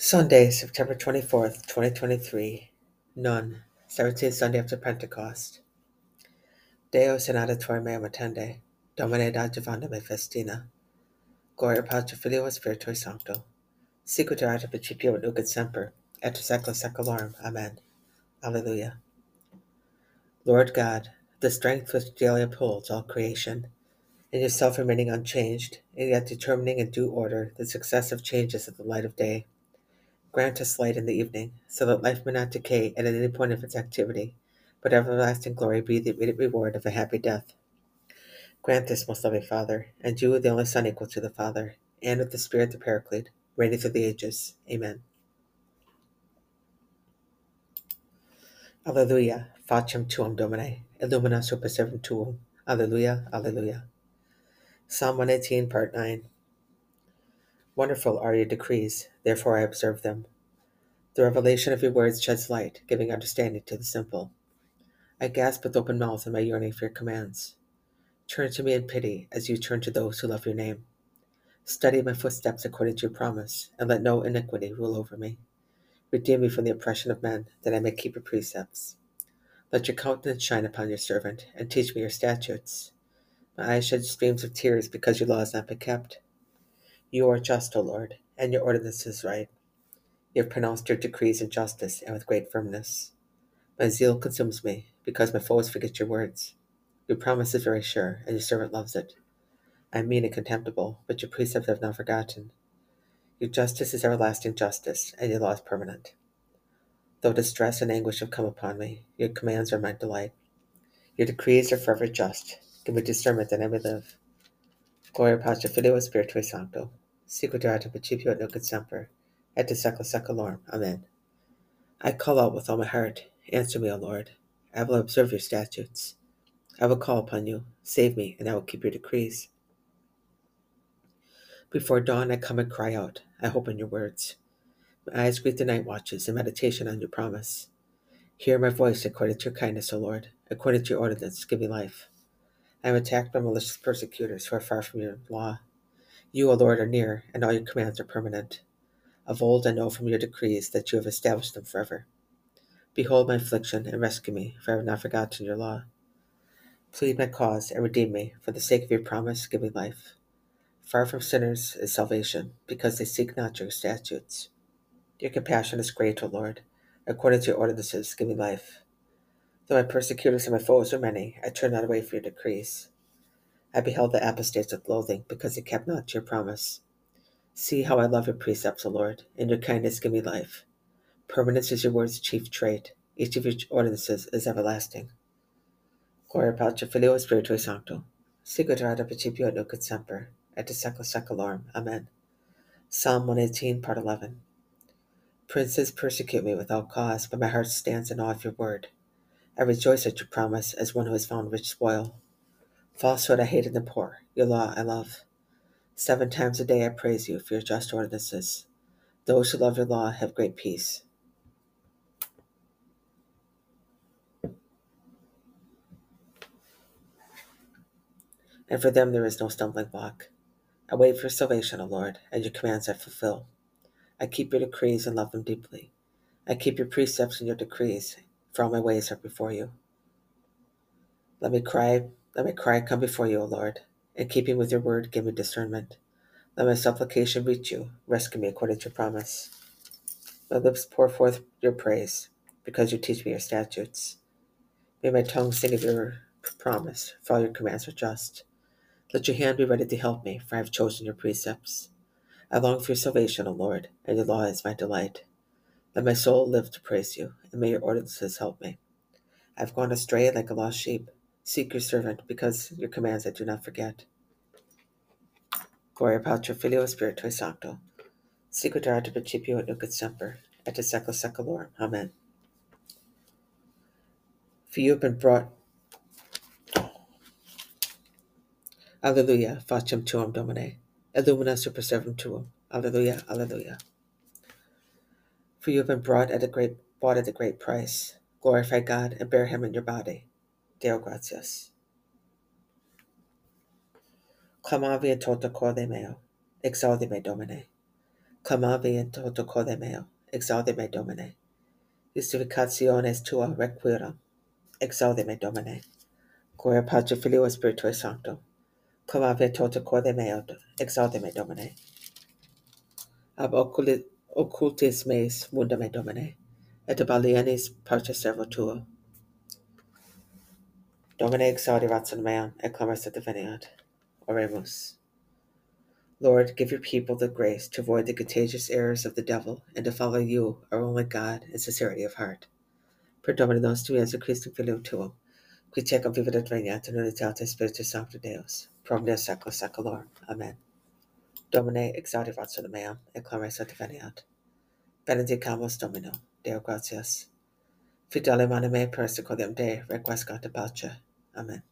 Sunday, September 24th, 2023. None. 17th Sunday after Pentecost. Deus in auditore meum attende. Domine me festina. Gloria Patri Filio Spiritui Sancto. Sicut erat in principio et semper, et secula secularum. Amen. Alleluia. Lord God, the strength which daily upholds all creation, in yourself remaining unchanged, and yet determining in due order the successive changes of the light of day, Grant us light in the evening, so that life may not decay at any point of its activity, but everlasting glory be the immediate reward of a happy death. Grant this, most loving Father, and you, the only Son equal to the Father, and with the Spirit the Paraclete, reigning through the ages. Amen. Alleluia. Facem tuum, Domine. Illumina super servum tuum. Alleluia. Alleluia. Psalm 118, Part 9. Wonderful are your decrees, therefore I observe them. The revelation of your words sheds light, giving understanding to the simple. I gasp with open mouth in my yearning for your commands. Turn to me in pity as you turn to those who love your name. Study my footsteps according to your promise, and let no iniquity rule over me. Redeem me from the oppression of men, that I may keep your precepts. Let your countenance shine upon your servant, and teach me your statutes. My eyes shed streams of tears because your law has not been kept. You are just, O Lord, and your ordinance is right. You have pronounced your decrees in justice and with great firmness. My zeal consumes me, because my foes forget your words. Your promise is very sure, and your servant loves it. I am mean and contemptible, but your precepts I have not forgotten. Your justice is everlasting justice, and your law is permanent. Though distress and anguish have come upon me, your commands are my delight. Your decrees are forever just. Give me discernment that I may live. Gloria Patri Filio Spiritui Sancto erat in principio et nunc et semper, et de secula seculorum. Amen. I call out with all my heart, answer me, O Lord. I will observe your statutes. I will call upon you, save me, and I will keep your decrees. Before dawn I come and cry out, I hope in your words. My eyes greet the night watches in meditation on your promise. Hear my voice according to your kindness, O Lord, according to your ordinance, give me life. I am attacked by malicious persecutors who are far from your law. You, O Lord, are near, and all your commands are permanent. Of old I know from your decrees that you have established them forever. Behold my affliction, and rescue me, for I have not forgotten your law. Plead my cause, and redeem me, for the sake of your promise, give me life. Far from sinners is salvation, because they seek not your statutes. Your compassion is great, O Lord. According to your ordinances, give me life. Though my persecutors and my foes are many, I turn not away from your decrees. I beheld the apostates with loathing, because they kept not your promise. See how I love your precepts, O Lord, and your kindness give me life. Permanence is your word's chief trait. Each of your ordinances is everlasting. Gloria Patri Filio Spiritui Sancto. Sicut erat in principio et nunc semper, et de secula seculorum. Amen. Psalm 118, Part 11. Princes persecute me without cause, but my heart stands in awe of your word. I rejoice at your promise as one who has found rich spoil. Falsehood I hate in the poor, your law I love. Seven times a day I praise you for your just ordinances. Those who love your law have great peace. And for them there is no stumbling block. I wait for salvation, O Lord, and your commands I fulfill. I keep your decrees and love them deeply. I keep your precepts and your decrees, for all my ways are before you. Let me cry let my cry come before you, O Lord. In keeping with your word, give me discernment. Let my supplication reach you. Rescue me according to your promise. My lips pour forth your praise, because you teach me your statutes. May my tongue sing of your promise, for all your commands are just. Let your hand be ready to help me, for I have chosen your precepts. I long for your salvation, O Lord, and your law is my delight. Let my soul live to praise you, and may your ordinances help me. I have gone astray like a lost sheep. Seek your servant, because your commands I do not forget. Gloria Patri Filio Spiritui Sancto. Erat in principio et nunc et semper, et de secula seculorum. Amen. For you have been brought. Alleluia. Facem tuum, Domine. Illumina super servum tuum. Alleluia. Alleluia. For you have been brought at a great bought at a great price. Glorify God and bear him in your body Deo gratias. Clamavi et tota corde meo, exaudi me Domine. clamavi toto code meo, exaude me domine. Justificationes tua requiram, exaude me domine. Gloria Patri Filio Spiritui Sancto, clamavi toto code meo, exaude me domine. Ab oculi, occultis meis munda me domine, et ab alienis parte. Domine exaudi ratio meam, et clamus et diviniat. Oremus. Lord, give your people the grace to avoid the contagious errors of the devil and to follow you, our only God, in sincerity of heart. Per Domine nostrum Iesu Christum Filium Tuum, qui tecum vivit et regnat in unitate Spiritus Sancto Deus, pro omnia saecula saeculorum. Amen. Domine exaudi ratio meam, et clamus et diviniat. Benedicamus Domino, Deo gratias. Fidelium anime persecutiam Dei, requiescat pace. Amen.